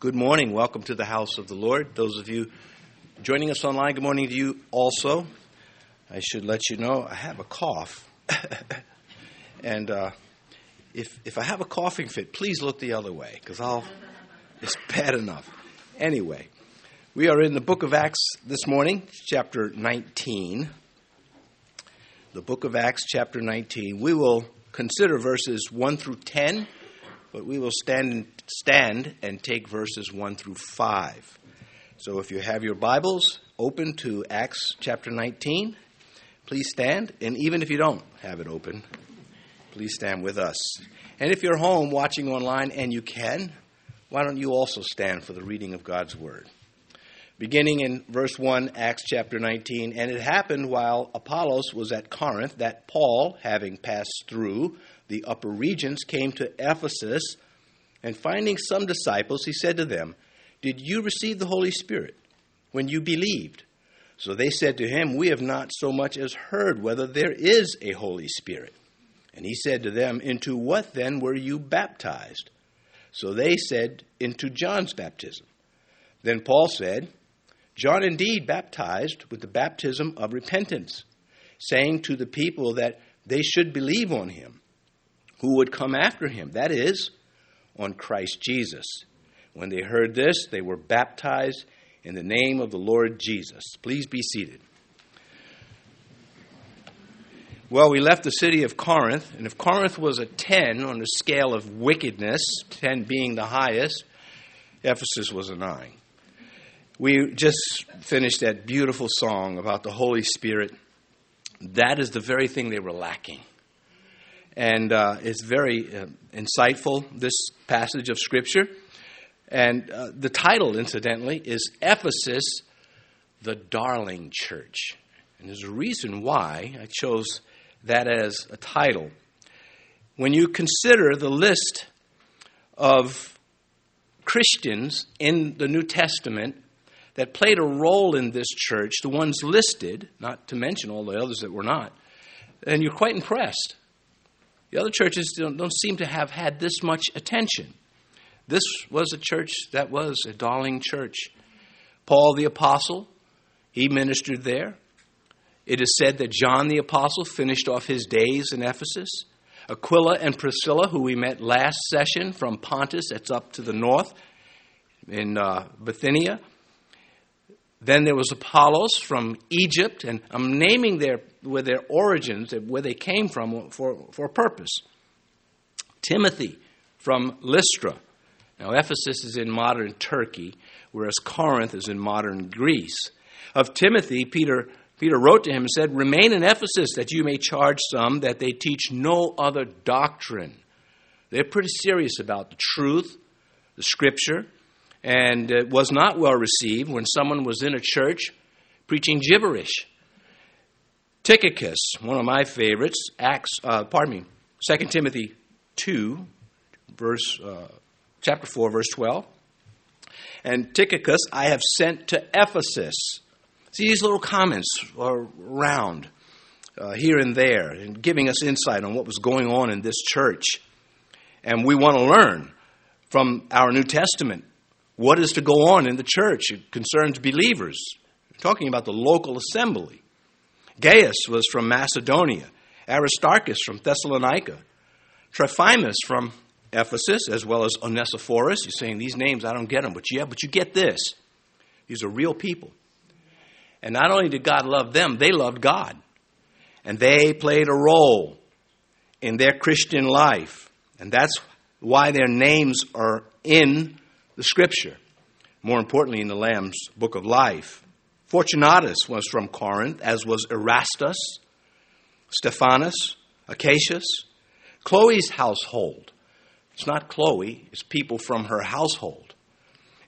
Good morning. Welcome to the house of the Lord. Those of you joining us online, good morning to you also. I should let you know I have a cough. and uh, if, if I have a coughing fit, please look the other way because I'll, it's bad enough. Anyway, we are in the book of Acts this morning, chapter 19. The book of Acts, chapter 19. We will consider verses 1 through 10 but we will stand, stand and take verses 1 through 5. So if you have your Bibles open to Acts chapter 19, please stand. And even if you don't have it open, please stand with us. And if you're home watching online and you can, why don't you also stand for the reading of God's Word? Beginning in verse 1, Acts chapter 19, and it happened while Apollos was at Corinth that Paul, having passed through the upper regions, came to Ephesus, and finding some disciples, he said to them, Did you receive the Holy Spirit when you believed? So they said to him, We have not so much as heard whether there is a Holy Spirit. And he said to them, Into what then were you baptized? So they said, Into John's baptism. Then Paul said, John indeed baptized with the baptism of repentance, saying to the people that they should believe on him who would come after him, that is, on Christ Jesus. When they heard this, they were baptized in the name of the Lord Jesus. Please be seated. Well, we left the city of Corinth, and if Corinth was a 10 on the scale of wickedness, 10 being the highest, Ephesus was a 9. We just finished that beautiful song about the Holy Spirit. That is the very thing they were lacking and uh, it's very uh, insightful, this passage of Scripture. And uh, the title, incidentally, is Ephesus, the Darling Church. And there's a reason why I chose that as a title. When you consider the list of Christians in the New Testament that played a role in this church, the ones listed, not to mention all the others that were not, then you're quite impressed. The other churches don't, don't seem to have had this much attention. This was a church that was a darling church. Paul the Apostle, he ministered there. It is said that John the Apostle finished off his days in Ephesus. Aquila and Priscilla, who we met last session from Pontus, that's up to the north in uh, Bithynia, then there was Apollos from Egypt, and I'm naming their where their origins, where they came from, for, for purpose. Timothy from Lystra. Now, Ephesus is in modern Turkey, whereas Corinth is in modern Greece. Of Timothy, Peter, Peter wrote to him and said, Remain in Ephesus that you may charge some that they teach no other doctrine. They're pretty serious about the truth, the scripture, and it was not well received when someone was in a church preaching gibberish. Tychicus, one of my favorites, Acts, uh, pardon me, 2 Timothy 2, verse, uh, chapter 4, verse 12. And Tychicus I have sent to Ephesus. See, these little comments around uh, here and there and giving us insight on what was going on in this church. And we want to learn from our New Testament what is to go on in the church. It concerns believers. We're talking about the local assembly. Gaius was from Macedonia, Aristarchus from Thessalonica, Trophimus from Ephesus, as well as Onesiphorus. You're saying these names, I don't get them, but yeah, but you get this. These are real people. And not only did God love them, they loved God. And they played a role in their Christian life. And that's why their names are in the scripture, more importantly, in the Lamb's book of life. Fortunatus was from Corinth, as was Erastus, Stephanas, Achaicus, Chloe's household. It's not Chloe, it's people from her household.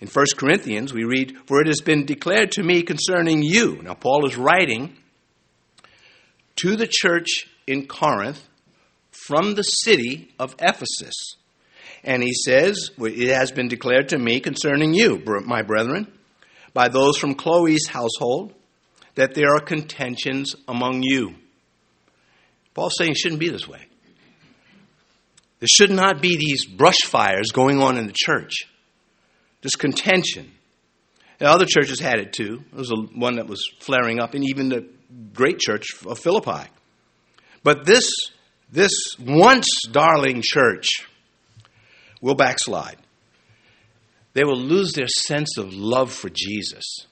In 1 Corinthians, we read, For it has been declared to me concerning you. Now, Paul is writing to the church in Corinth from the city of Ephesus. And he says, It has been declared to me concerning you, my brethren, by those from Chloe's household, that there are contentions among you. Paul's saying it shouldn't be this way. There should not be these brush fires going on in the church. this contention. And other churches had it too. There was one that was flaring up in even the great church of Philippi. But this, this once darling church will backslide. They will lose their sense of love for Jesus.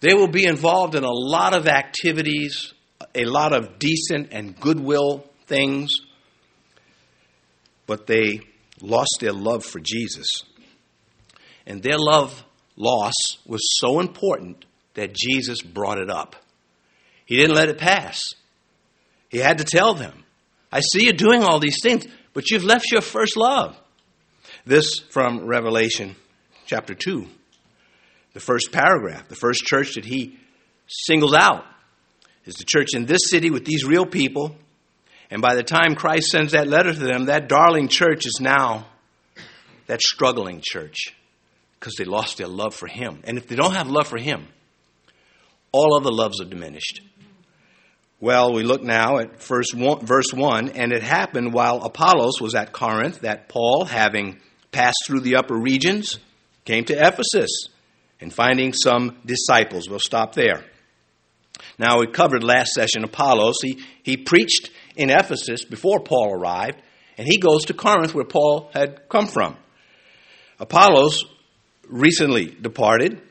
They will be involved in a lot of activities, a lot of decent and goodwill things, but they lost their love for Jesus. And their love loss was so important that Jesus brought it up. He didn't let it pass. He had to tell them, I see you doing all these things, but you've left your first love. This from Revelation chapter 2, the first paragraph, the first church that he singles out is the church in this city with these real people. And by the time Christ sends that letter to them, that darling church is now that struggling church because they lost their love for Him. And if they don't have love for Him, all other loves are diminished. Well, we look now at first verse 1, and it happened while Apollos was at Corinth that Paul, having passed through the upper regions, came to Ephesus and finding some disciples. We'll stop there. Now, we covered last session Apollos. He, he preached in Ephesus before Paul arrived, and he goes to Corinth where Paul had come from. Apollos recently departed,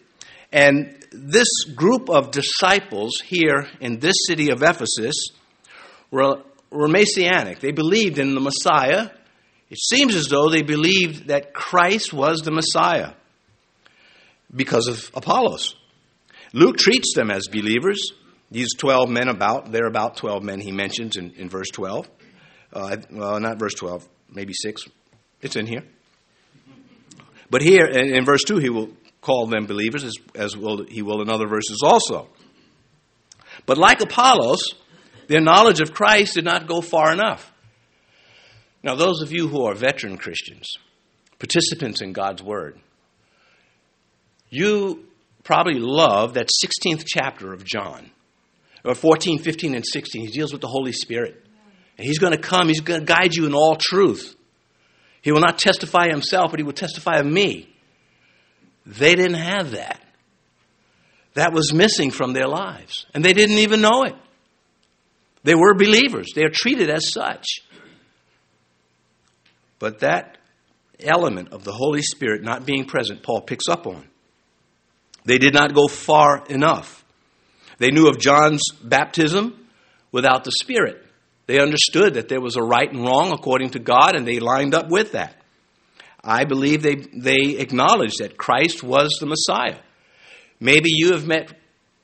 and this group of disciples here in this city of Ephesus were, were Messianic. They believed in the Messiah. It seems as though they believed that Christ was the Messiah because of Apollos. Luke treats them as believers. These 12 men, about, they're about 12 men he mentions in, in verse 12. Uh, well, not verse 12, maybe 6. It's in here. But here, in, in verse 2, he will call them believers, as, as will, he will in other verses also. But like Apollos, their knowledge of Christ did not go far enough. Now, those of you who are veteran Christians, participants in God's Word, you probably love that 16th chapter of John, or 14, 15, and 16. He deals with the Holy Spirit. And he's going to come, he's going to guide you in all truth. He will not testify himself, but he will testify of me. They didn't have that. That was missing from their lives. And they didn't even know it. They were believers, they are treated as such. But that element of the Holy Spirit not being present, Paul picks up on. They did not go far enough. They knew of John's baptism without the Spirit. They understood that there was a right and wrong according to God, and they lined up with that. I believe they, they acknowledged that Christ was the Messiah. Maybe you have met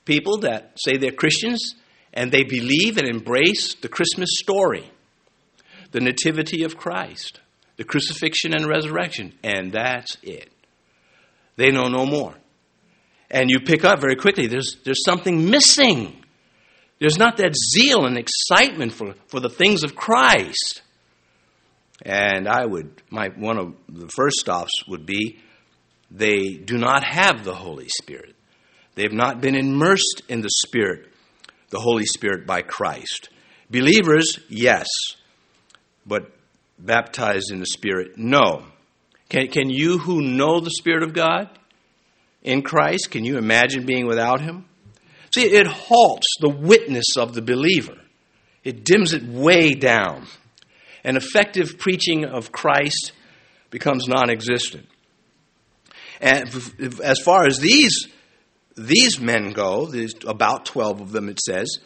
people that say they're Christians and they believe and embrace the Christmas story, the nativity of Christ, the crucifixion and resurrection, and that's it. They know no more. And you pick up very quickly, there's, there's something missing. There's not that zeal and excitement for, for the things of Christ. And I would, my, one of the first stops would be they do not have the Holy Spirit. They have not been immersed in the Spirit, the Holy Spirit by Christ. Believers, yes, but baptized in the Spirit, no. Can, can you who know the Spirit of God, in Christ, can you imagine being without Him? See, it halts the witness of the believer, it dims it way down. An effective preaching of Christ becomes non existent. And as far as these, these men go, there's about 12 of them, it says,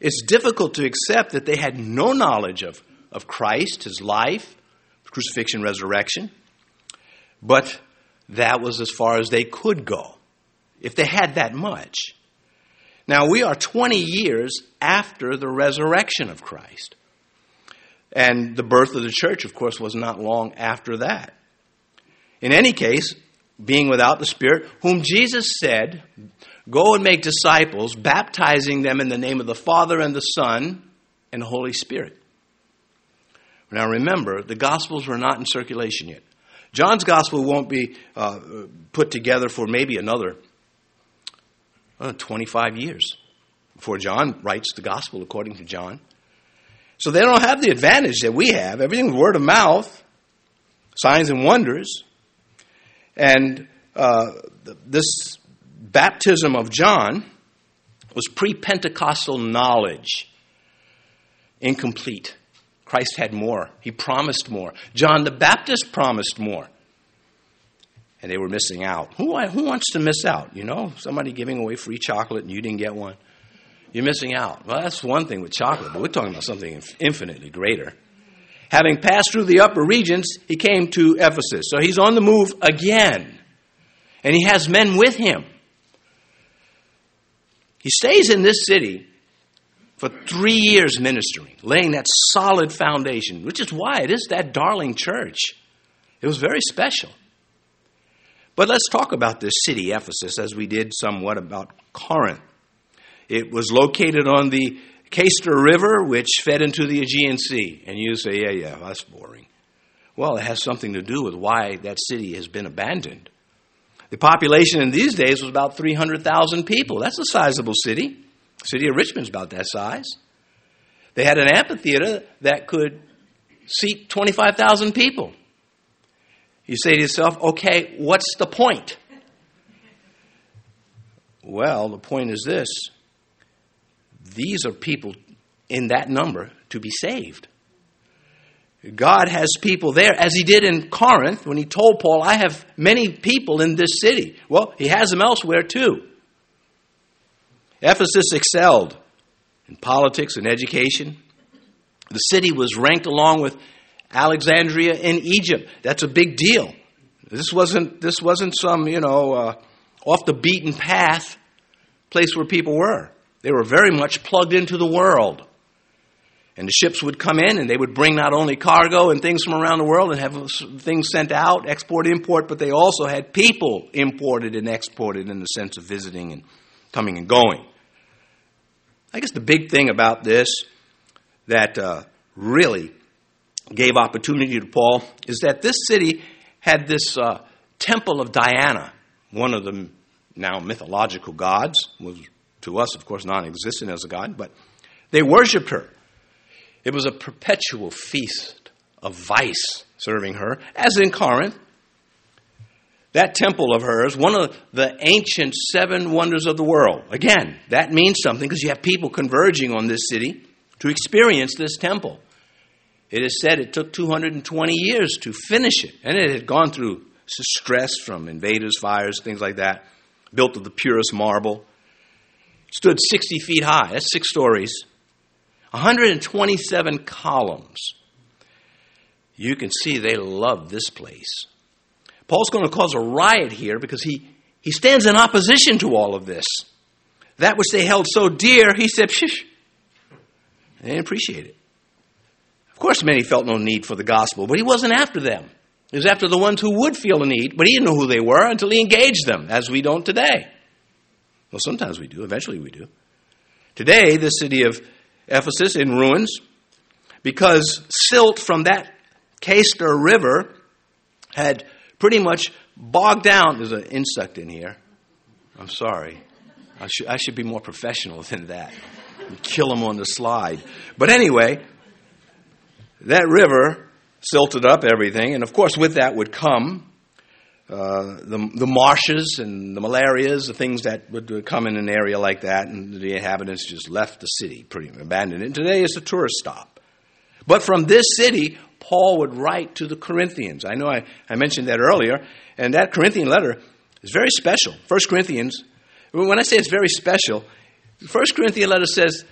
it's difficult to accept that they had no knowledge of, of Christ, his life, crucifixion, resurrection. But that was as far as they could go, if they had that much. Now, we are 20 years after the resurrection of Christ. And the birth of the church, of course, was not long after that. In any case, being without the Spirit, whom Jesus said, Go and make disciples, baptizing them in the name of the Father and the Son and the Holy Spirit. Now remember, the Gospels were not in circulation yet. John's gospel won't be uh, put together for maybe another uh, 25 years before John writes the gospel according to John. So they don't have the advantage that we have. Everything's word of mouth, signs and wonders. And uh, this baptism of John was pre Pentecostal knowledge, incomplete. Christ had more, he promised more. John the Baptist promised more. And they were missing out. Who, who wants to miss out? You know, somebody giving away free chocolate and you didn't get one. You're missing out. Well, that's one thing with chocolate, but we're talking about something infinitely greater. Having passed through the upper regions, he came to Ephesus. So he's on the move again. And he has men with him. He stays in this city for three years ministering, laying that solid foundation, which is why it is that darling church. It was very special. But let's talk about this city, Ephesus, as we did somewhat about Corinth. It was located on the Cayster River, which fed into the Aegean Sea. And you say, yeah, yeah, that's boring. Well, it has something to do with why that city has been abandoned. The population in these days was about 300,000 people. That's a sizable city. City of Richmond's about that size. They had an amphitheater that could seat 25,000 people. You say to yourself, okay, what's the point? Well, the point is this these are people in that number to be saved. God has people there, as he did in Corinth when he told Paul, I have many people in this city. Well, he has them elsewhere too. Ephesus excelled in politics and education. The city was ranked along with Alexandria in Egypt. That's a big deal. This wasn't, this wasn't some, you know, uh, off the beaten path place where people were. They were very much plugged into the world. And the ships would come in and they would bring not only cargo and things from around the world and have things sent out, export, import, but they also had people imported and exported in the sense of visiting and coming and going. I guess the big thing about this that uh, really gave opportunity to Paul is that this city had this uh, temple of Diana, one of the now mythological gods, was to us, of course, non existent as a god, but they worshiped her. It was a perpetual feast of vice serving her, as in Corinth. That temple of hers, one of the ancient seven wonders of the world. Again, that means something because you have people converging on this city to experience this temple. It is said it took 220 years to finish it, and it had gone through stress from invaders, fires, things like that, built of the purest marble. Stood 60 feet high, that's six stories, 127 columns. You can see they love this place. Paul's going to cause a riot here because he, he stands in opposition to all of this. That which they held so dear, he said, Shh. They didn't appreciate it. Of course, many felt no need for the gospel, but he wasn't after them. He was after the ones who would feel a need, but he didn't know who they were until he engaged them, as we don't today. Well, sometimes we do. Eventually we do. Today, the city of Ephesus in ruins because silt from that Cayster River had pretty much bogged down. There's an insect in here. I'm sorry. I should, I should be more professional than that. Kill him on the slide. But anyway, that river silted up everything, and of course, with that would come uh, the, the marshes and the malarias, the things that would come in an area like that, and the inhabitants just left the city, pretty abandoned it. And today it's a tourist stop. But from this city, Paul would write to the Corinthians. I know I, I mentioned that earlier, and that Corinthian letter is very special. First Corinthians, when I say it's very special, the First Corinthian letter says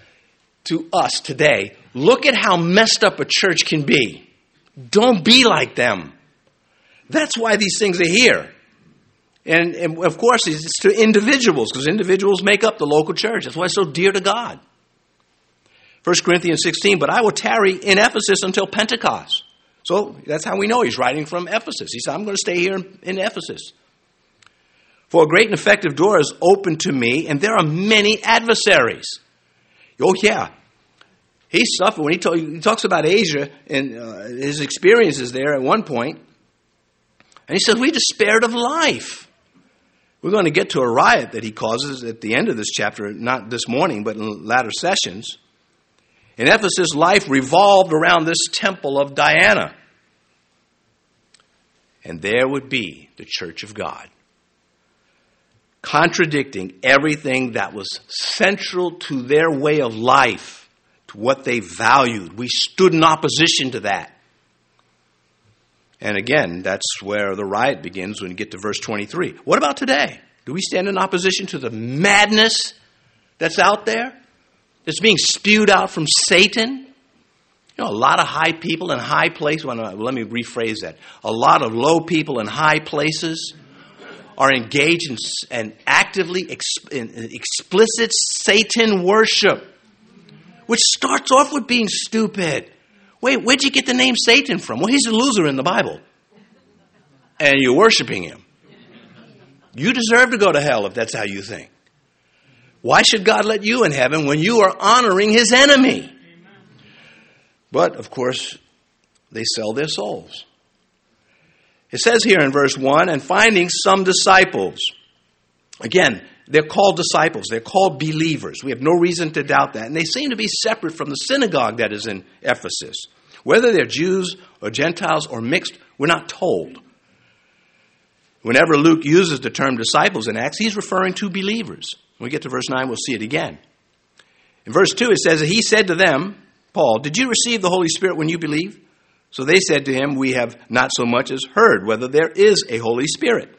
to us today, look at how messed up a church can be. Don't be like them. That's why these things are here. And, and of course, it's to individuals, because individuals make up the local church. That's why it's so dear to God. 1 Corinthians 16, but I will tarry in Ephesus until Pentecost. So that's how we know he's writing from Ephesus. He said, I'm going to stay here in, Ephesus. For a great and effective door is open to me, and there are many adversaries. Oh, yeah. He suffered when he, he talks about Asia and uh, his experiences there at one point. And he says, We despaired of life. We're going to get to a riot that he causes at the end of this chapter, not this morning, but in latter sessions. In Ephesus, life revolved around this temple of Diana. And there would be the church of God. contradicting everything that was central to their way of life, to what they valued. We stood in opposition to that. And again, that's where the riot begins when you get to verse 23. What about today? Do we stand in opposition to the madness that's out there? That's being spewed out from Satan? You know, a lot of high people in high places. Well, let me rephrase that. A lot of low people in high places are engaged in, and actively in explicit Satan worship, which starts off with being stupid. Wait, where'd you get the name Satan from? Well, he's a loser in the Bible. And you're worshiping him. You deserve to go to hell if that's how you think. Why should God let you in heaven when you are honoring his enemy? But, of course, they sell their souls. It says here in verse 1 and finding some disciples. Again, they're called disciples, they're called believers. We have no reason to doubt that. And they seem to be separate from the synagogue that is in Ephesus. Whether they're Jews or Gentiles or mixed, we're not told. Whenever Luke uses the term disciples in Acts, he's referring to believers. When we get to verse 9, we'll see it again. In verse 2, it says that he said to them, Paul, Did you receive the Holy Spirit when you believed? So they said to him, We have not so much as heard whether there is a Holy Spirit.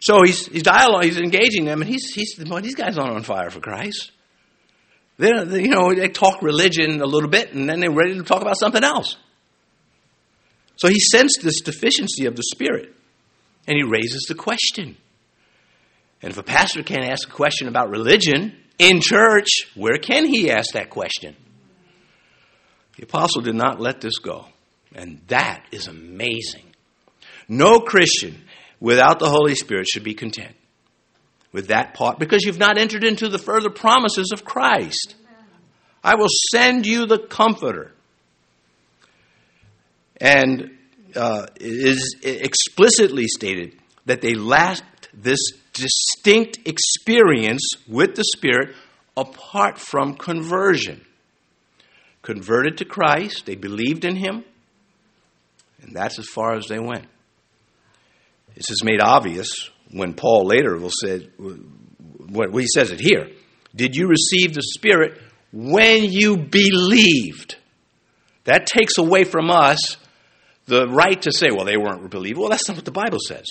So he's, he's dialogue, he's engaging them, and he's, he's these guys aren't on fire for Christ. They're, they, you know, they talk religion a little bit, and then they're ready to talk about something else. So he sensed this deficiency of the Spirit, and he raises the question. And if a pastor can't ask a question about religion in church, where can he ask that question? The apostle did not let this go. And that is amazing. No Christian without the Holy Spirit should be content with that part because you've not entered into the further promises of Christ. I will send you the Comforter. And uh, it is explicitly stated that they lacked this distinct experience with the Spirit apart from conversion. Converted to Christ, they believed in Him, and that's as far as they went. This is made obvious when Paul later will say, well, he says it here. Did you receive the Spirit when you believed? That takes away from us the right to say, well, they weren't believers. Well, that's not what the Bible says.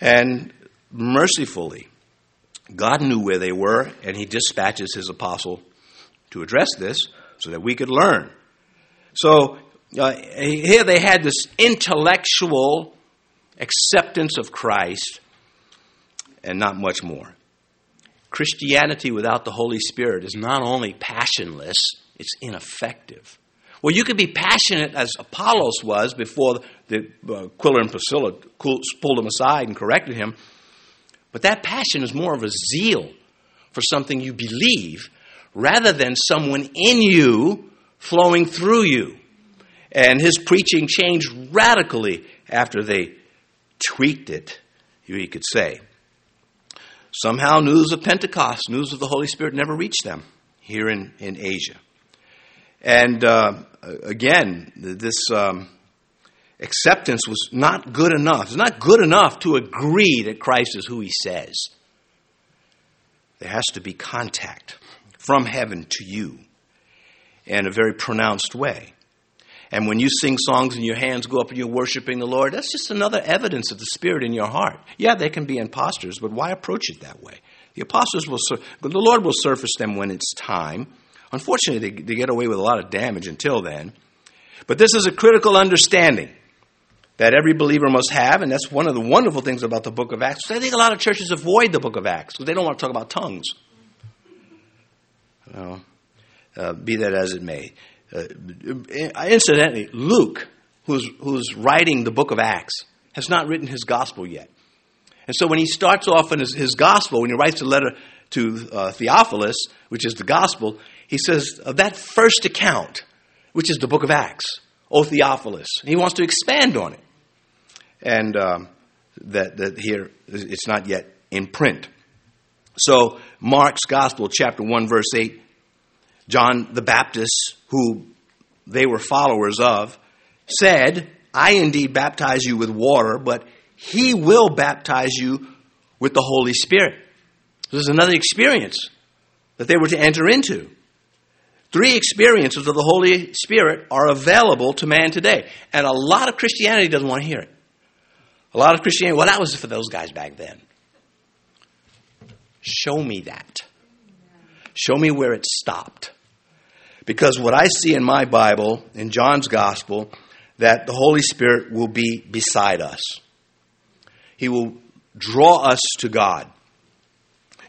And mercifully, God knew where they were, and He dispatches His apostle to address this so that we could learn. So uh, here they had this intellectual acceptance of Christ and not much more. Christianity without the Holy Spirit is not only passionless, it's ineffective. Well, you could be passionate as Apollos was before the uh, Aquila and Priscilla pulled him aside and corrected him. But that passion is more of a zeal for something you believe rather than someone in you flowing through you. And his preaching changed radically after they tweaked it, you could say. Somehow, news of Pentecost, news of the Holy Spirit never reached them here in, in Asia. And uh, again, this um, acceptance was not good enough. It's not good enough to agree that Christ is who he says. There has to be contact from heaven to you in a very pronounced way. And when you sing songs and your hands go up and you're worshiping the Lord, that's just another evidence of the Spirit in your heart. Yeah, they can be imposters, but why approach it that way? The apostles will, the Lord will surface them when it's time. Unfortunately, they, they get away with a lot of damage until then. But this is a critical understanding that every believer must have, and that's one of the wonderful things about the book of Acts. I think a lot of churches avoid the book of Acts because they don't want to talk about tongues. Well, uh, be that as it may. Uh, incidentally, Luke, who's, who's writing the book of Acts, has not written his gospel yet. And so when he starts off in his, his gospel, when he writes a letter to uh, Theophilus, which is the gospel, he says, of that first account, which is the book of Acts, O Theophilus. And he wants to expand on it. And um, that, that here, it's not yet in print. So, Mark's Gospel, chapter 1, verse 8, John the Baptist, who they were followers of, said, I indeed baptize you with water, but he will baptize you with the Holy Spirit. This is another experience that they were to enter into. Three experiences of the Holy Spirit are available to man today. And a lot of Christianity doesn't want to hear it. A lot of Christianity, well, that was for those guys back then. Show me that. Show me where it stopped. Because what I see in my Bible, in John's Gospel, that the Holy Spirit will be beside us. He will draw us to God.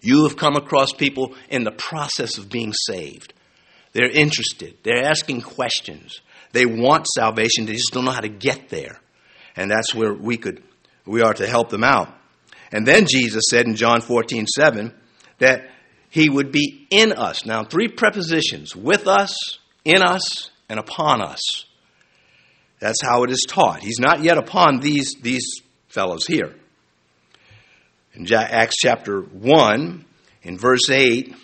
You have come across people in the process of being saved. They're interested, they're asking questions. They want salvation, they just don't know how to get there. And that's where we could we are to help them out. And then Jesus said in John 14, 7, that he would be in us. Now, three prepositions with us, in us, and upon us. That's how it is taught. He's not yet upon these, these fellows here. In Acts chapter 1, in verse 8, you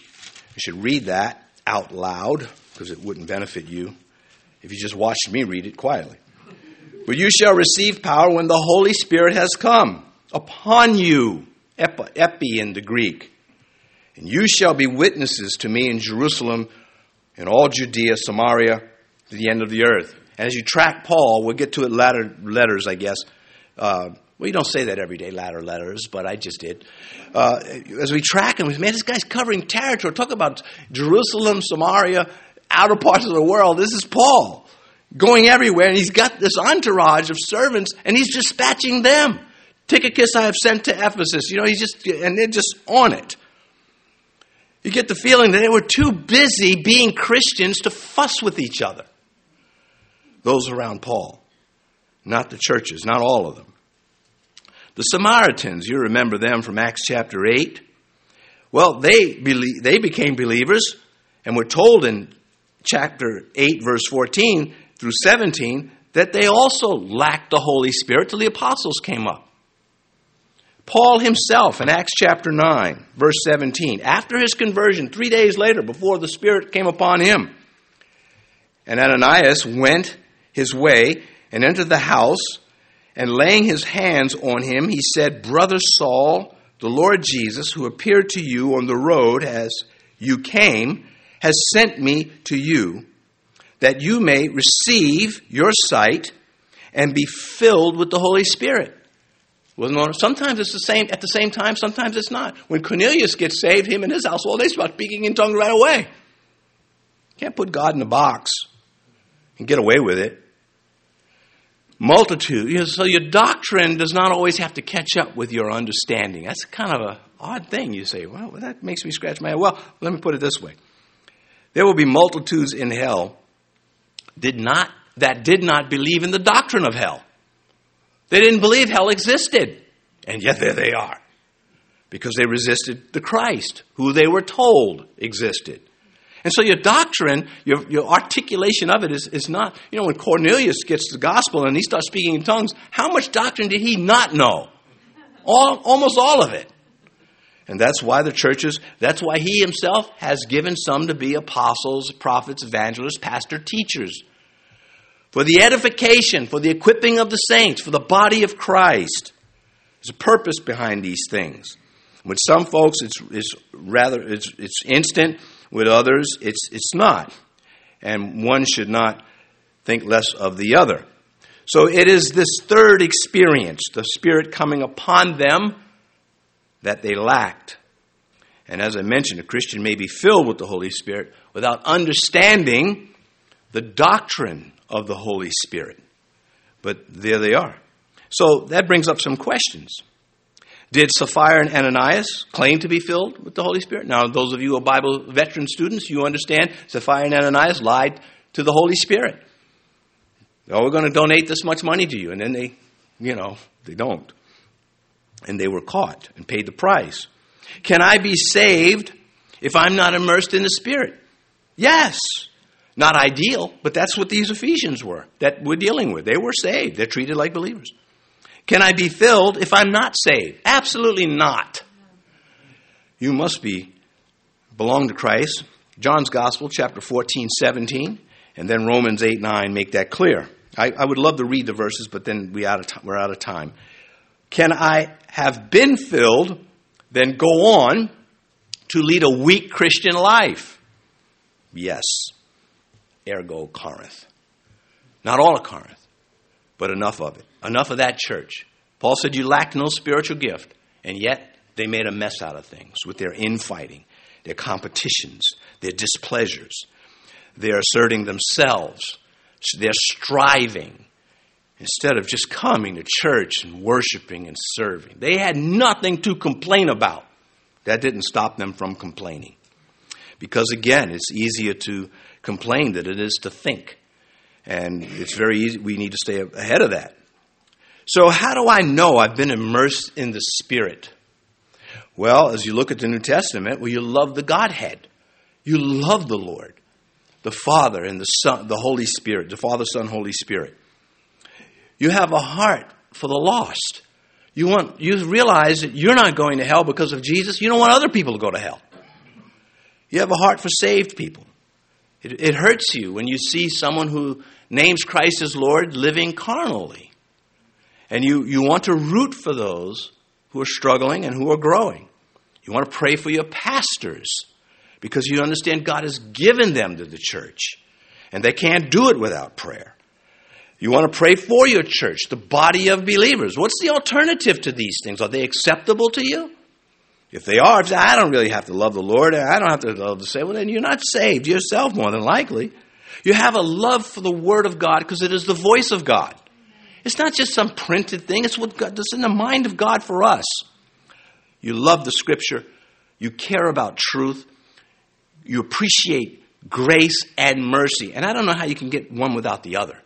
should read that out loud because it wouldn't benefit you if you just watched me read it quietly. But you shall receive power when the Holy Spirit has come upon you. Epi, epi in the Greek. And you shall be witnesses to me in Jerusalem, in all Judea, Samaria, to the end of the earth. And as you track Paul, we'll get to it latter letters, I guess. Uh, well, you don't say that every day, latter letters, but I just did. Uh, as we track him, man, this guy's covering territory. Talk about Jerusalem, Samaria, outer parts of the world. This is Paul going everywhere, and he's got this entourage of servants, and he's dispatching them. Tychicus I have sent to Ephesus. You know, he's just, and they're just on it. You get the feeling that they were too busy being Christians to fuss with each other. Those around Paul, not the churches, not all of them. The Samaritans, you remember them from Acts chapter 8. Well, they, belie- they became believers, and we're told in chapter 8, verse 14 through 17, that they also lacked the Holy Spirit till the apostles came up. Paul himself in Acts chapter 9, verse 17, after his conversion, three days later, before the Spirit came upon him, and Ananias went his way and entered the house, and laying his hands on him, he said, Brother Saul, the Lord Jesus, who appeared to you on the road as you came, has sent me to you, that you may receive your sight and be filled with the Holy Spirit. Wasn't sometimes it's the same at the same time, sometimes it's not. When Cornelius gets saved, him and his household, they start speaking in tongues right away. Can't put God in a box and get away with it. Multitude. You know, so your doctrine does not always have to catch up with your understanding. That's kind of an odd thing. You say, well, that makes me scratch my head. Well, let me put it this way. There will be multitudes in hell did not, that did not believe in the doctrine of hell. They didn't believe hell existed. And yet there they are. Because they resisted the Christ, who they were told existed. And so your doctrine, your, your articulation of it is, is not, you know, when Cornelius gets the gospel and he starts speaking in tongues, how much doctrine did he not know? All, almost all of it. And that's why the churches, that's why he himself has given some to be apostles, prophets, evangelists, pastor, teachers for the edification, for the equipping of the saints, for the body of Christ. There's a purpose behind these things. With some folks, it's, it's rather it's, it's instant. With others, it's, it's not. And one should not think less of the other. So it is this third experience, the Spirit coming upon them that they lacked. And as I mentioned, a Christian may be filled with the Holy Spirit without understanding the doctrine of the Holy Spirit. But there they are. So that brings up some questions. Did Sapphira and Ananias claim to be filled with the Holy Spirit? Now, those of you who are Bible veteran students, you understand Sapphira and Ananias lied to the Holy Spirit. Oh, we're going to donate this much money to you. And then they, you know, they don't. And they were caught and paid the price. Can I be saved if I'm not immersed in the Spirit? Yes. Not ideal, but that's what these Ephesians were that we're dealing with. They were saved, they're treated like believers. Can I be filled if I'm not saved? Absolutely not. You must be belong to Christ. John's Gospel, chapter 14, 17, and then Romans 8, 9 make that clear. I, I would love to read the verses, but then we out of t- we're out of time. Can I have been filled then go on to lead a weak Christian life. Yes, ergo Corinth. Not all of Corinth, but enough of it. Enough of that church. Paul said you lacked no spiritual gift, and yet they made a mess out of things with their infighting, their competitions, their displeasures. They're asserting themselves, they're striving instead of just coming to church and worshiping and serving. They had nothing to complain about. That didn't stop them from complaining. Because again, it's easier to complain than it is to think. And it's very easy, we need to stay ahead of that. So, how do I know I've been immersed in the Spirit? Well, as you look at the New Testament, well, you love the Godhead. You love the Lord, the Father and the Son, the Holy Spirit, the Father, Son, Holy Spirit. You have a heart for the lost. You want you realize that you're not going to hell because of Jesus. You don't want other people to go to hell. You have a heart for saved people. It, it hurts you when you see someone who names Christ as Lord living carnally. And you, you want to root for those who are struggling and who are growing. You want to pray for your pastors because you understand God has given them to the church. And they can't do it without prayer. You want to pray for your church, the body of believers. What's the alternative to these things? Are they acceptable to you? If they are, I don't really have to love the Lord, I don't have to love the Savior, well, then you're not saved yourself, more than likely. You have a love for the Word of God because it is the voice of God. It's not just some printed thing, it's what God, it's in the mind of God for us. You love the Scripture, you care about truth, you appreciate grace and mercy. And I don't know how you can get one without the other.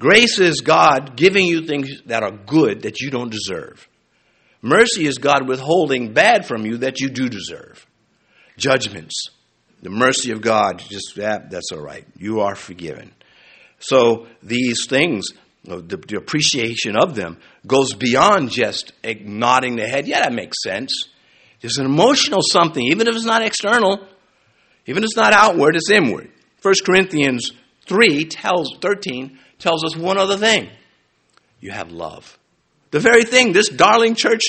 Grace is God giving you things that are good that you don't deserve. Mercy is God withholding bad from you that you do deserve. Judgments. The mercy of God, just that, that's all right. You are forgiven. So these things, the, the appreciation of them, goes beyond just nodding the head. Yeah, that makes sense. There's an emotional something, even if it's not external, even if it's not outward, it's inward. 1 Corinthians 3 tells 13 tells us one other thing you have love. The very thing this darling church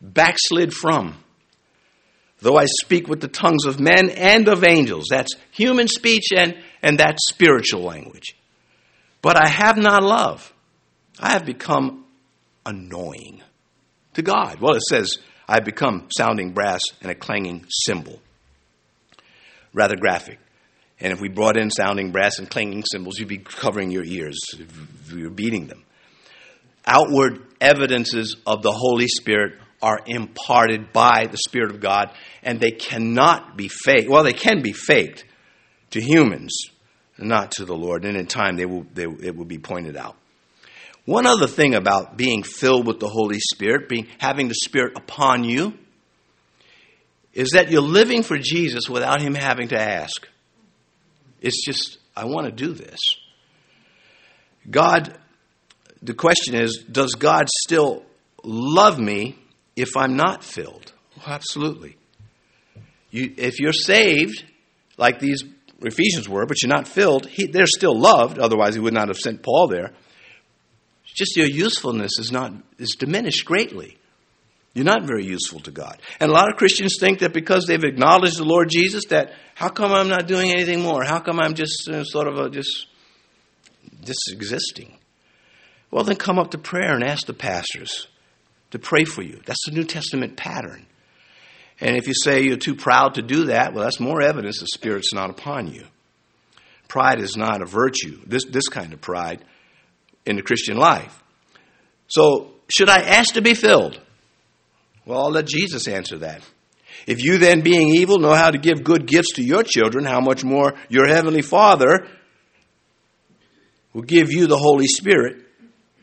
backslid from. Though I speak with the tongues of men and of angels, that's human speech and, and that's spiritual language. But I have not love. I have become annoying to God. Well, it says, I've become sounding brass and a clanging cymbal. Rather graphic. And if we brought in sounding brass and clanging cymbals, you'd be covering your ears if you were beating them. Outward evidences of the Holy Spirit are imparted by the Spirit of God, and they cannot be faked. Well, they can be faked to humans, not to the Lord. And in time, they will, they, it will be pointed out. One other thing about being filled with the Holy Spirit, being, having the Spirit upon you, is that you're living for Jesus without Him having to ask. It's just, I want to do this. God, the question is, does God still love me if I'm not filled? Well, absolutely. You, if you're saved, like these Ephesians were, but you're not filled, he, they're still loved. Otherwise, he would not have sent Paul there. It's just your usefulness is not is diminished greatly. You're not very useful to God. And a lot of Christians think that because they've acknowledged the Lord Jesus, that how come I'm not doing anything more? How come I'm just uh, sort of a, just just existing? Well, then come up to prayer and ask the pastors to pray for you. That's the New Testament pattern. And if you say you're too proud to do that, well, that's more evidence the Spirit's not upon you. Pride is not a virtue, this, this kind of pride in the Christian life. So, should I ask to be filled? Well, I'll let Jesus answer that. If you then, being evil, know how to give good gifts to your children, how much more your heavenly Father will give you the Holy Spirit,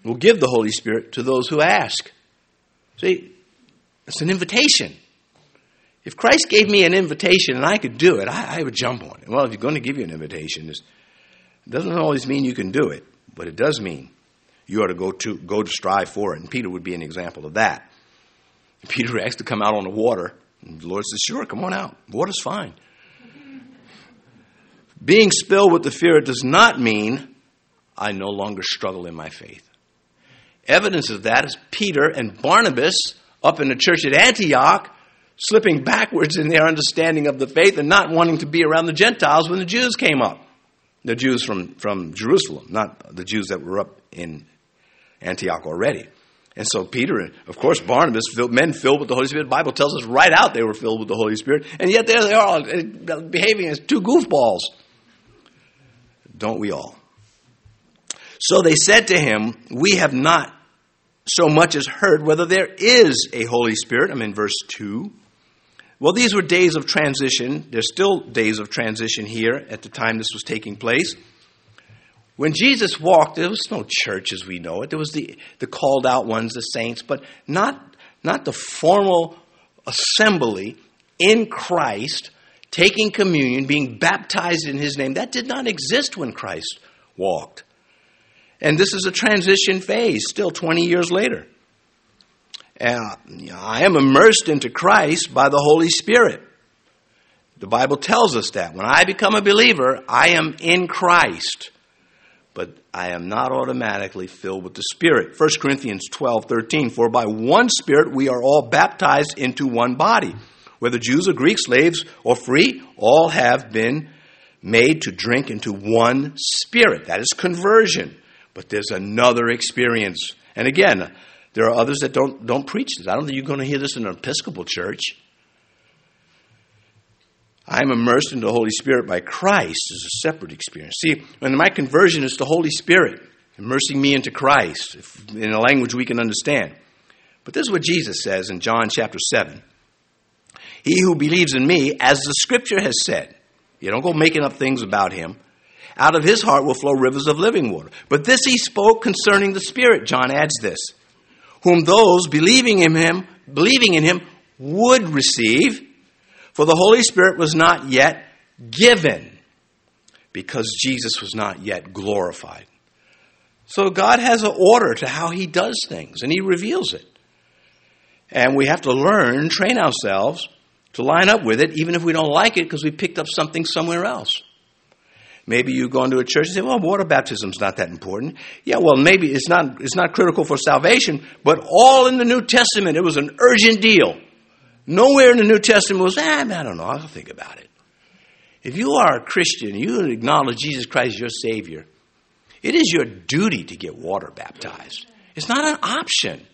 will give the Holy Spirit to those who ask. See, it's an invitation. If Christ gave me an invitation and I could do it, I, I would jump on it. Well, if you're going to give you an invitation, it doesn't always mean you can do it, but it does mean you ought to go to go to strive for it. And Peter would be an example of that. Peter asked to come out on the water. And the Lord says, Sure, come on out. Water's fine. Being spilled with the fear does not mean I no longer struggle in my faith. Evidence of that is Peter and Barnabas up in the church at Antioch, slipping backwards in their understanding of the faith and not wanting to be around the Gentiles when the Jews came up. The Jews from, from Jerusalem, not the Jews that were up in Antioch already. And so Peter, of course, Barnabas, men filled with the Holy Spirit. The Bible tells us right out they were filled with the Holy Spirit. And yet there they are uh, behaving as two goofballs. Don't we all? So they said to him, We have not so much as heard whether there is a Holy Spirit. I'm in verse 2. Well, these were days of transition. There's still days of transition here at the time this was taking place. When Jesus walked, there was no church as we know it. There was the, the called out ones, the saints, but not, not the formal assembly in Christ, taking communion, being baptized in his name. That did not exist when Christ walked. And this is a transition phase, still 20 years later. I am immersed into Christ by the Holy Spirit. The Bible tells us that. When I become a believer, I am in Christ. But I am not automatically filled with the Spirit. 1 Corinthians 12, 13. For by one Spirit we are all baptized into one body. Whether Jews or Greeks, slaves or free, all have been made to drink into one Spirit. That is conversion. But there's another experience. And again, there are others that don't, don't preach this. I don't think you're going to hear this in an Episcopal church. I'm immersed in the Holy Spirit by Christ is a separate experience. See, when my conversion is the Holy Spirit immersing me into Christ in a language we can understand. But this is what Jesus says in John chapter 7. He who believes in me, as the scripture has said, you don't go making up things about him. Out of his heart will flow rivers of living water. But this he spoke concerning the Spirit. John adds this whom those believing in him, believing in him would receive, for the Holy Spirit was not yet given because Jesus was not yet glorified. So God has an order to how he does things and he reveals it. And we have to learn, train ourselves to line up with it, even if we don't like it because we picked up something somewhere else. Maybe you go into a church and say, well, water baptism is not that important. Yeah, well, maybe it's not, it's not critical for salvation, but all in the New Testament, it was an urgent deal. Nowhere in the New Testament was, ah, I don't know, I'll think about it. If you are a Christian, you acknowledge Jesus Christ as your Savior, it is your duty to get water baptized. It's not an option.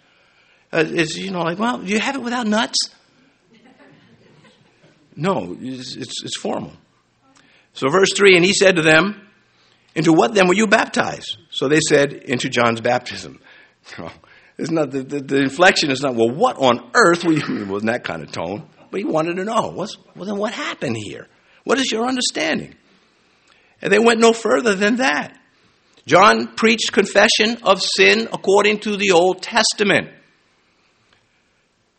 Uh, it's, you know, like, well, you have it without nuts? No, it's, it's, it's formal. So, verse 3 And he said to them, Into what then were you baptized? So they said, Into John's baptism. it's not, the, the, the, inflection is not, Well, what on earth were you? It wasn't that kind of tone. But he wanted to know, What's, Well, then what happened here? What is your understanding? And they went no further than that. John preached confession of sin according to the Old Testament.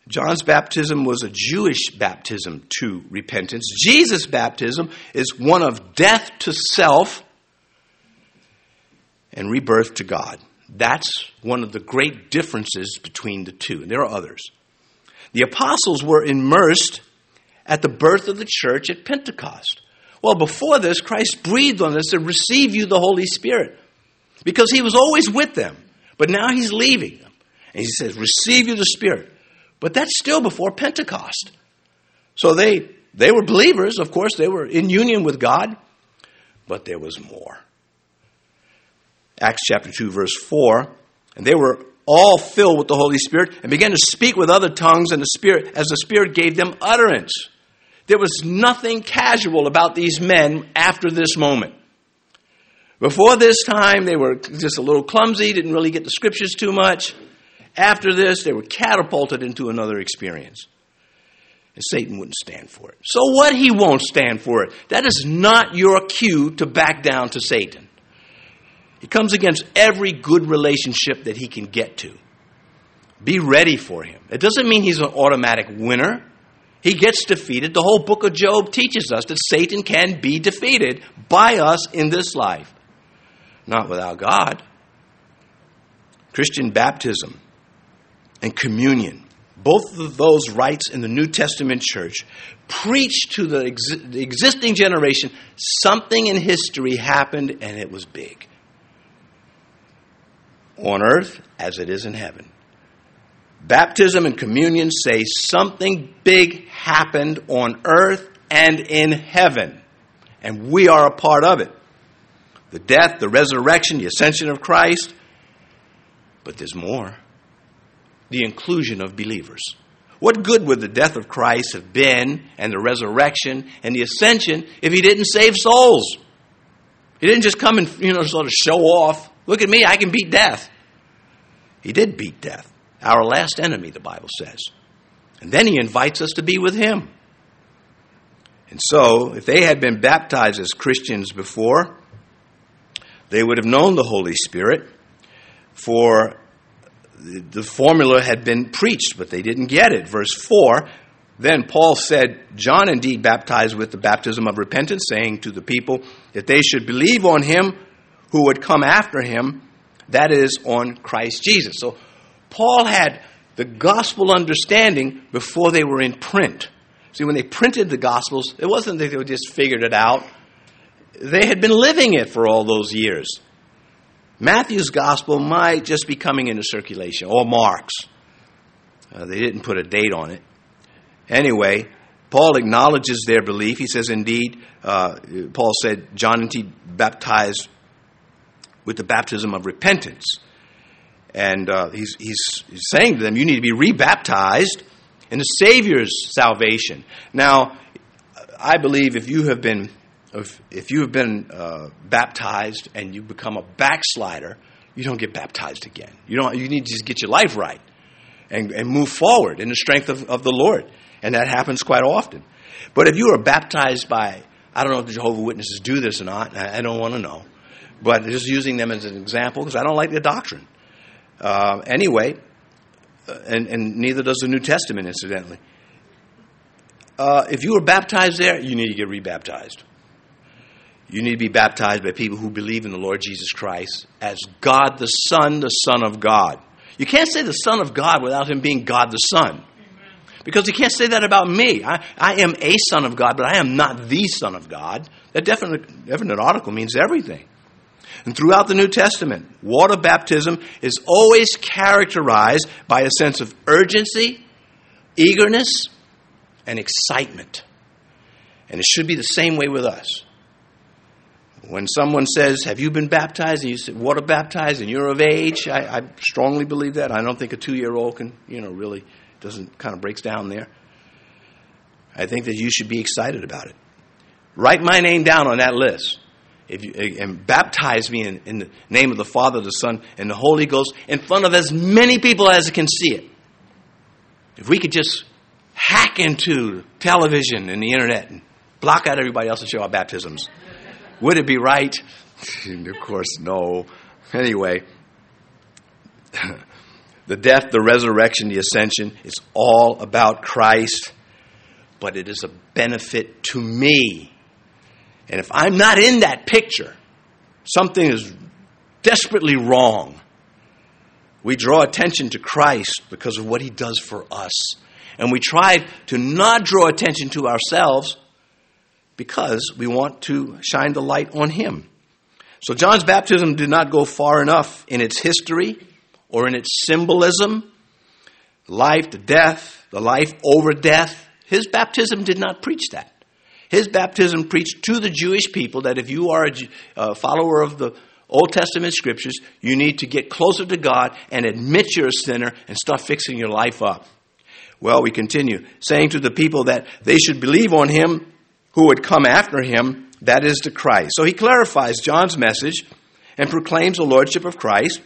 John's baptism was a Jewish baptism to repentance. Jesus' baptism is one of death to self and rebirth to God. That's one of the great differences between the two. And there are others. The apostles were immersed at the birth of the church at Pentecost. Well, before this, Christ breathed on us to receive you the Holy Spirit because he was always with them. But now he's leaving them. And he says, Receive you the Spirit. But that's still before Pentecost. So they, they were believers, of course, they were in union with God, but there was more. Acts chapter 2, verse 4. And they were all filled with the Holy Spirit and began to speak with other tongues and the Spirit as the Spirit gave them utterance. There was nothing casual about these men after this moment. Before this time, they were just a little clumsy, didn't really get the scriptures too much. After this, they were catapulted into another experience. And Satan wouldn't stand for it. So what? He won't stand for it. That is not your cue to back down to Satan. He comes against every good relationship that he can get to. Be ready for him. It doesn't mean he's an automatic winner. He gets defeated. The whole book of Job teaches us that Satan can be defeated by us in this life. Not without God. Christian baptism and communion. Both of those rites in the New Testament church preach to the, ex- the existing generation something in history happened and it was big. On earth as it is in heaven. Baptism and communion say something big happened on earth and in heaven, and we are a part of it. The death, the resurrection, the ascension of Christ. But there's more the inclusion of believers. What good would the death of Christ have been, and the resurrection and the ascension, if he didn't save souls? He didn't just come and you know sort of show off. Look at me, I can beat death. He did beat death, our last enemy, the Bible says. And then he invites us to be with him. And so, if they had been baptized as Christians before, they would have known the Holy Spirit, for the formula had been preached, but they didn't get it. Verse 4 Then Paul said, John indeed baptized with the baptism of repentance, saying to the people that they should believe on him who would come after him, that is, on Christ Jesus. So Paul had the gospel understanding before they were in print. See, when they printed the gospels, it wasn't that they just figured it out. They had been living it for all those years. Matthew's gospel might just be coming into circulation, or Mark's. Uh, they didn't put a date on it. Anyway, Paul acknowledges their belief. He says, indeed, uh, Paul said, John indeed baptized with the baptism of repentance. And uh, he's, he's, he's saying to them, you need to be rebaptized in the Savior's salvation. Now, I believe if you have been if, if you have been uh, baptized and you become a backslider, you don't get baptized again. You, don't, you need to just get your life right and, and move forward in the strength of, of the Lord. And that happens quite often. But if you are baptized by, I don't know if the Jehovah Witnesses do this or not, I, I don't want to know. But just using them as an example because I don't like the doctrine. Uh, anyway, uh, and, and neither does the New Testament, incidentally. Uh, if you were baptized there, you need to get rebaptized. You need to be baptized by people who believe in the Lord Jesus Christ as God the Son, the Son of God. You can't say the Son of God without Him being God the Son. Because you can't say that about me. I, I am a Son of God, but I am not the Son of God. That definite, definite article means everything. And throughout the New Testament, water baptism is always characterized by a sense of urgency, eagerness, and excitement. And it should be the same way with us. When someone says, Have you been baptized? and you say, Water baptized, and you're of age, I, I strongly believe that. I don't think a two year old can, you know, really doesn't kind of breaks down there. I think that you should be excited about it. Write my name down on that list. If you, and baptize me in, in the name of the Father, the Son, and the Holy Ghost in front of as many people as can see it. If we could just hack into television and the internet and block out everybody else and show our baptisms. Would it be right? of course, no. Anyway, the death, the resurrection, the ascension is all about Christ, but it is a benefit to me. And if I'm not in that picture, something is desperately wrong. We draw attention to Christ because of what he does for us. And we try to not draw attention to ourselves because we want to shine the light on him. So John's baptism did not go far enough in its history or in its symbolism, life to death, the life over death. His baptism did not preach that. His baptism preached to the Jewish people that if you are a follower of the Old Testament scriptures, you need to get closer to God and admit you're a sinner and start fixing your life up. Well, we continue, saying to the people that they should believe on him who would come after him, that is the Christ. So he clarifies John's message and proclaims the lordship of Christ.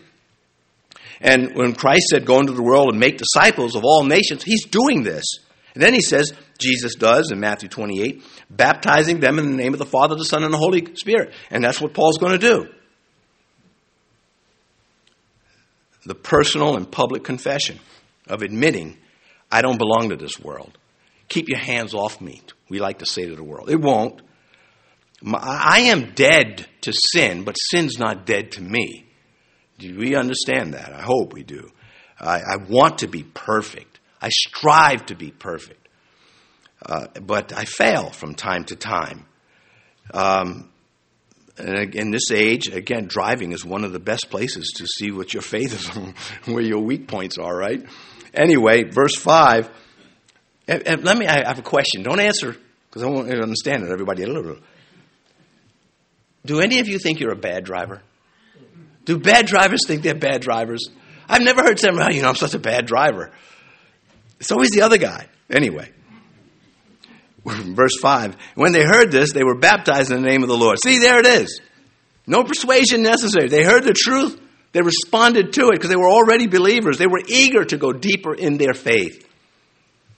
And when Christ said, Go into the world and make disciples of all nations, he's doing this. And then he says, Jesus does in Matthew 28, baptizing them in the name of the Father, the Son, and the Holy Spirit. And that's what Paul's going to do. The personal and public confession of admitting, I don't belong to this world. Keep your hands off me we like to say to the world. It won't. I am dead to sin, but sin's not dead to me. Do we understand that? I hope we do. I, I want to be perfect. I strive to be perfect. Uh, but I fail from time to time. Um, and in this age, again, driving is one of the best places to see what your faith is, where your weak points are, right? anyway, verse 5. And, and let me, I have a question. Don't answer because I won't understand it. Everybody. Do any of you think you're a bad driver? Do bad drivers think they're bad drivers? I've never heard someone, oh, you know, I'm such a bad driver. It's always the other guy. Anyway, verse 5. When they heard this, they were baptized in the name of the Lord. See, there it is. No persuasion necessary. They heard the truth. They responded to it because they were already believers. They were eager to go deeper in their faith.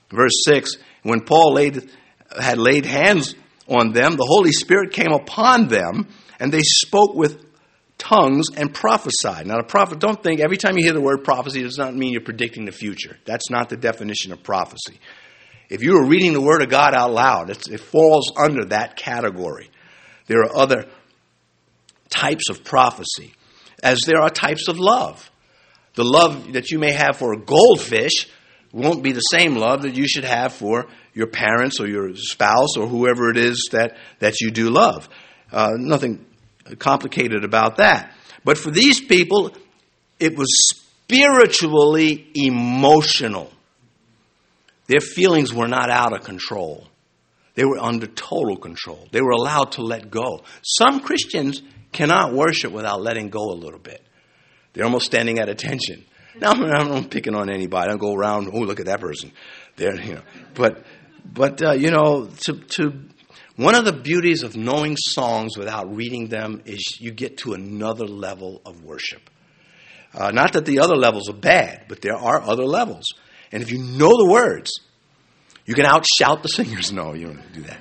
Verse 6 When Paul laid, had laid hands on them, the Holy Spirit came upon them, and they spoke with tongues and prophesied. Now, a prophet, don't think every time you hear the word prophecy, does not mean you're predicting the future. That's not the definition of prophecy. If you are reading the Word of God out loud, it falls under that category. There are other types of prophecy, as there are types of love. The love that you may have for a goldfish won't be the same love that you should have for your parents or your spouse or whoever it is that, that you do love. Uh, nothing complicated about that. But for these people, it was spiritually emotional. Their feelings were not out of control. They were under total control. They were allowed to let go. Some Christians cannot worship without letting go a little bit. They're almost standing at attention. Now, I'm not picking on anybody. I don't go around, oh, look at that person. There, you know. But, but uh, you know, to, to one of the beauties of knowing songs without reading them is you get to another level of worship. Uh, not that the other levels are bad, but there are other levels. And if you know the words, you can outshout the singers. No, you don't do that.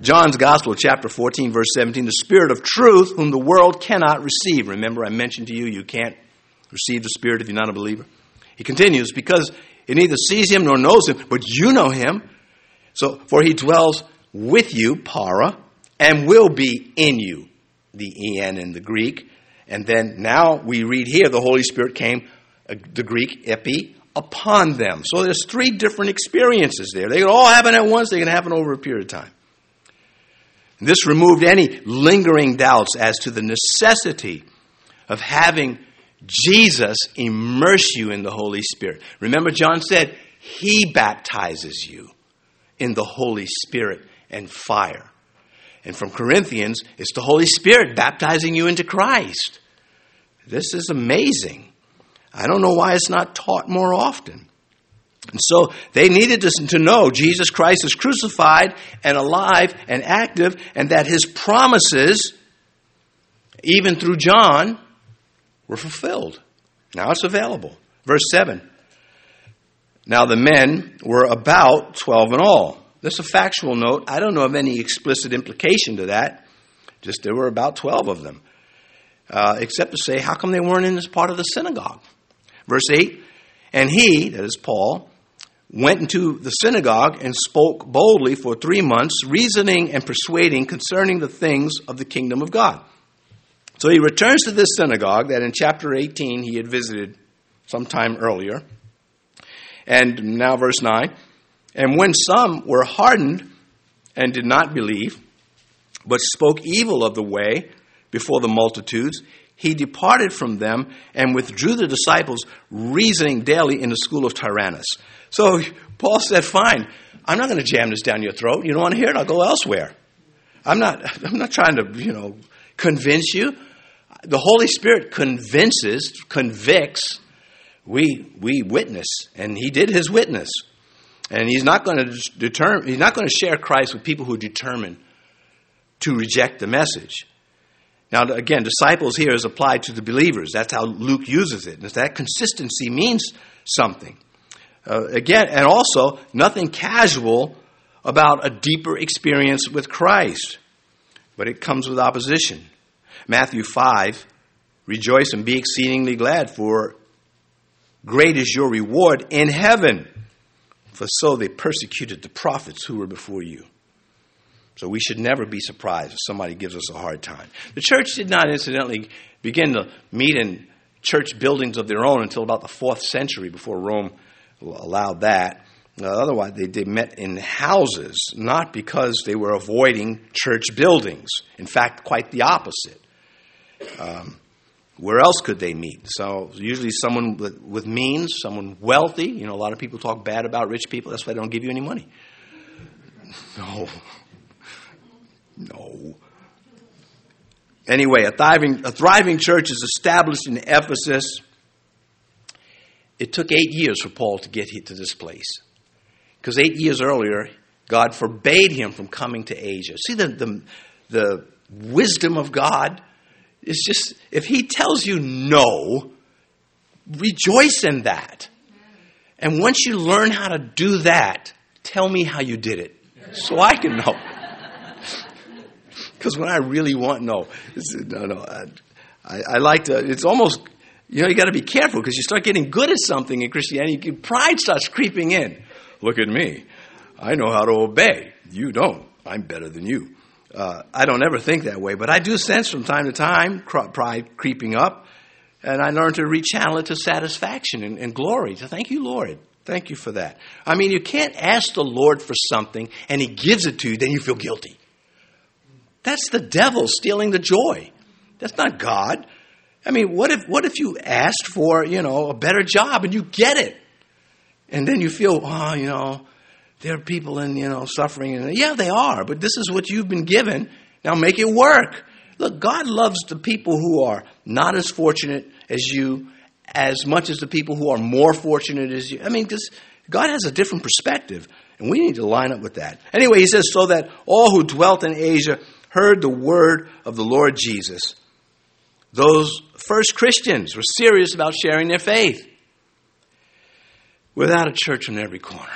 John's Gospel, chapter 14, verse 17, the Spirit of truth, whom the world cannot receive. Remember, I mentioned to you, you can't receive the Spirit if you're not a believer. He continues, because it neither sees him nor knows him, but you know him. So, for he dwells with you, para, and will be in you, the en in the Greek. And then now we read here, the Holy Spirit came, uh, the Greek epi, upon them. So there's three different experiences there. They can all happen at once, they can happen over a period of time. This removed any lingering doubts as to the necessity of having Jesus immerse you in the Holy Spirit. Remember, John said, He baptizes you in the Holy Spirit and fire. And from Corinthians, it's the Holy Spirit baptizing you into Christ. This is amazing. I don't know why it's not taught more often. And so they needed to, to know Jesus Christ is crucified and alive and active, and that his promises, even through John, were fulfilled. Now it's available. Verse 7. Now the men were about 12 in all. This is a factual note. I don't know of any explicit implication to that. Just there were about 12 of them. Uh, except to say, how come they weren't in this part of the synagogue? Verse 8 And he, that is Paul, went into the synagogue and spoke boldly for three months, reasoning and persuading concerning the things of the kingdom of God. So he returns to this synagogue that in chapter 18 he had visited sometime earlier. And now, verse 9 And when some were hardened and did not believe, but spoke evil of the way before the multitudes, he departed from them and withdrew the disciples, reasoning daily in the school of Tyrannus. So Paul said, Fine, I'm not going to jam this down your throat. You don't want to hear it? I'll go elsewhere. I'm not, I'm not trying to, you know, convince you. The Holy Spirit convinces, convicts. We, we witness, and he did his witness. And he's not going to determine, he's not going to share Christ with people who are determined to reject the message. Now, again, disciples here is applied to the believers. That's how Luke uses it. And that consistency means something. Uh, again, and also, nothing casual about a deeper experience with Christ, but it comes with opposition. Matthew 5 Rejoice and be exceedingly glad, for great is your reward in heaven. For so they persecuted the prophets who were before you. So we should never be surprised if somebody gives us a hard time. The church did not, incidentally, begin to meet in church buildings of their own until about the fourth century before Rome allowed that. Uh, otherwise, they, they met in houses, not because they were avoiding church buildings. In fact, quite the opposite. Um, Where else could they meet? So usually someone with, with means, someone wealthy. You know, a lot of people talk bad about rich people. That's why they don't give you any money. No. No. Anyway, a thriving, a thriving church is established in Ephesus. It took eight years for Paul to get to this place. Because eight years earlier, God forbade him from coming to Asia. See the, the, the wisdom of God is just, if he tells you no, rejoice in that. And once you learn how to do that, tell me how you did it so I can know. Because when I really want, no, no, no. I, I like to, it's almost, you know, you got to be careful because you start getting good at something in Christianity, pride starts creeping in. Look at me. I know how to obey. You don't. I'm better than you. Uh, I don't ever think that way, but I do sense from time to time pride creeping up, and I learn to rechannel it to satisfaction and, and glory. To thank you, Lord. Thank you for that. I mean, you can't ask the Lord for something and He gives it to you, then you feel guilty. That's the devil stealing the joy. That's not God. I mean, what if what if you asked for, you know, a better job and you get it? And then you feel, oh, you know, there are people in, you know, suffering and yeah, they are, but this is what you've been given. Now make it work. Look, God loves the people who are not as fortunate as you as much as the people who are more fortunate as you. I mean, because God has a different perspective, and we need to line up with that. Anyway, he says, so that all who dwelt in Asia heard the word of the Lord Jesus. Those first Christians were serious about sharing their faith without a church on every corner.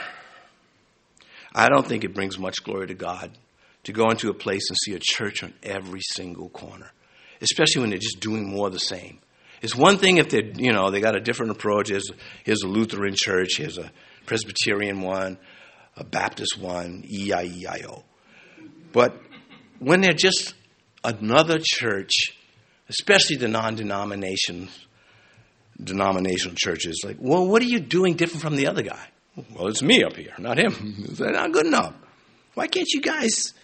I don't think it brings much glory to God to go into a place and see a church on every single corner, especially when they're just doing more of the same. It's one thing if they, you know, they got a different approach. Here's, here's a Lutheran church, here's a Presbyterian one, a Baptist one, E I E I O. But when they're just another church, especially the non-denomination denominational churches, like, well, what are you doing different from the other guy? Well, it's me up here, not him. They're not good enough. Why can't you guys?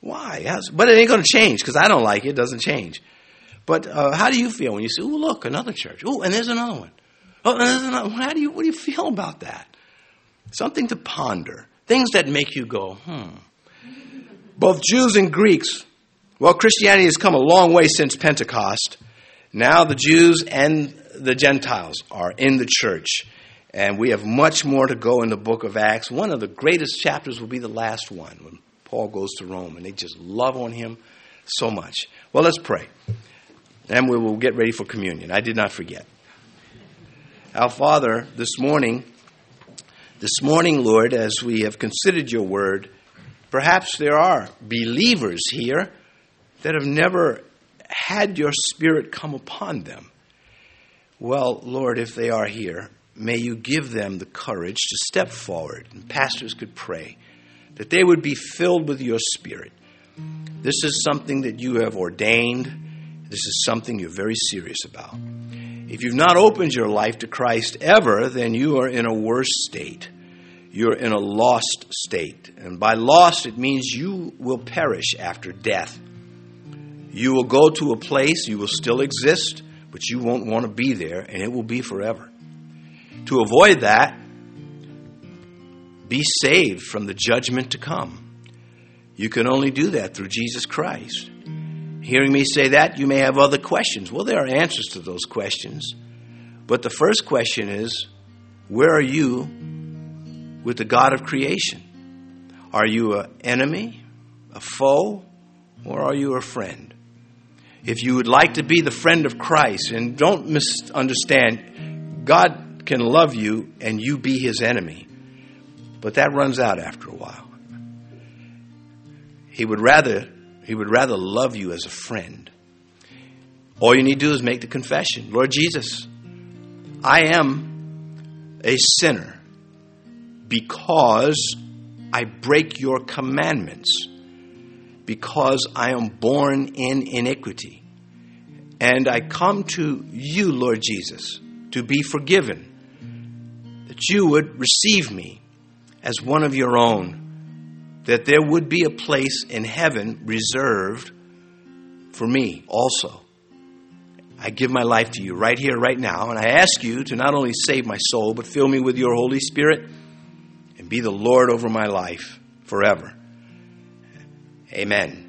Why? But it ain't going to change because I don't like it. It doesn't change. But uh, how do you feel when you say, "Oh, look, another church"? Oh, and there's another one. Oh, and there's another. How do you? What do you feel about that? Something to ponder. Things that make you go, "Hmm." Both Jews and Greeks. Well, Christianity has come a long way since Pentecost. Now the Jews and the Gentiles are in the church. And we have much more to go in the book of Acts. One of the greatest chapters will be the last one when Paul goes to Rome and they just love on him so much. Well, let's pray. And we will get ready for communion. I did not forget. Our Father, this morning, this morning, Lord, as we have considered your word, Perhaps there are believers here that have never had your Spirit come upon them. Well, Lord, if they are here, may you give them the courage to step forward. And pastors could pray that they would be filled with your Spirit. This is something that you have ordained. This is something you're very serious about. If you've not opened your life to Christ ever, then you are in a worse state you're in a lost state. And by lost, it means you will perish after death. You will go to a place, you will still exist, but you won't want to be there, and it will be forever. To avoid that, be saved from the judgment to come. You can only do that through Jesus Christ. Hearing me say that, you may have other questions. Well, there are answers to those questions. But the first question is where are you with the God of creation? Are you an enemy, a foe, or are you a friend? If you would like to be the friend of Christ, and don't misunderstand, God can love you and you be his enemy, but that runs out after a while. He would rather he would rather love you as a friend. All you need to do is make the confession Lord Jesus, I am a sinner because I break your commandments, because I am born in iniquity. And I come to you, Lord Jesus, to be forgiven, that you would receive me as one of your own, that there would be a place in heaven reserved for me also. I give my life to you right here, right now, and I ask you to not only save my soul, but fill me with your Holy Spirit and be the Lord over my life forever. Amen.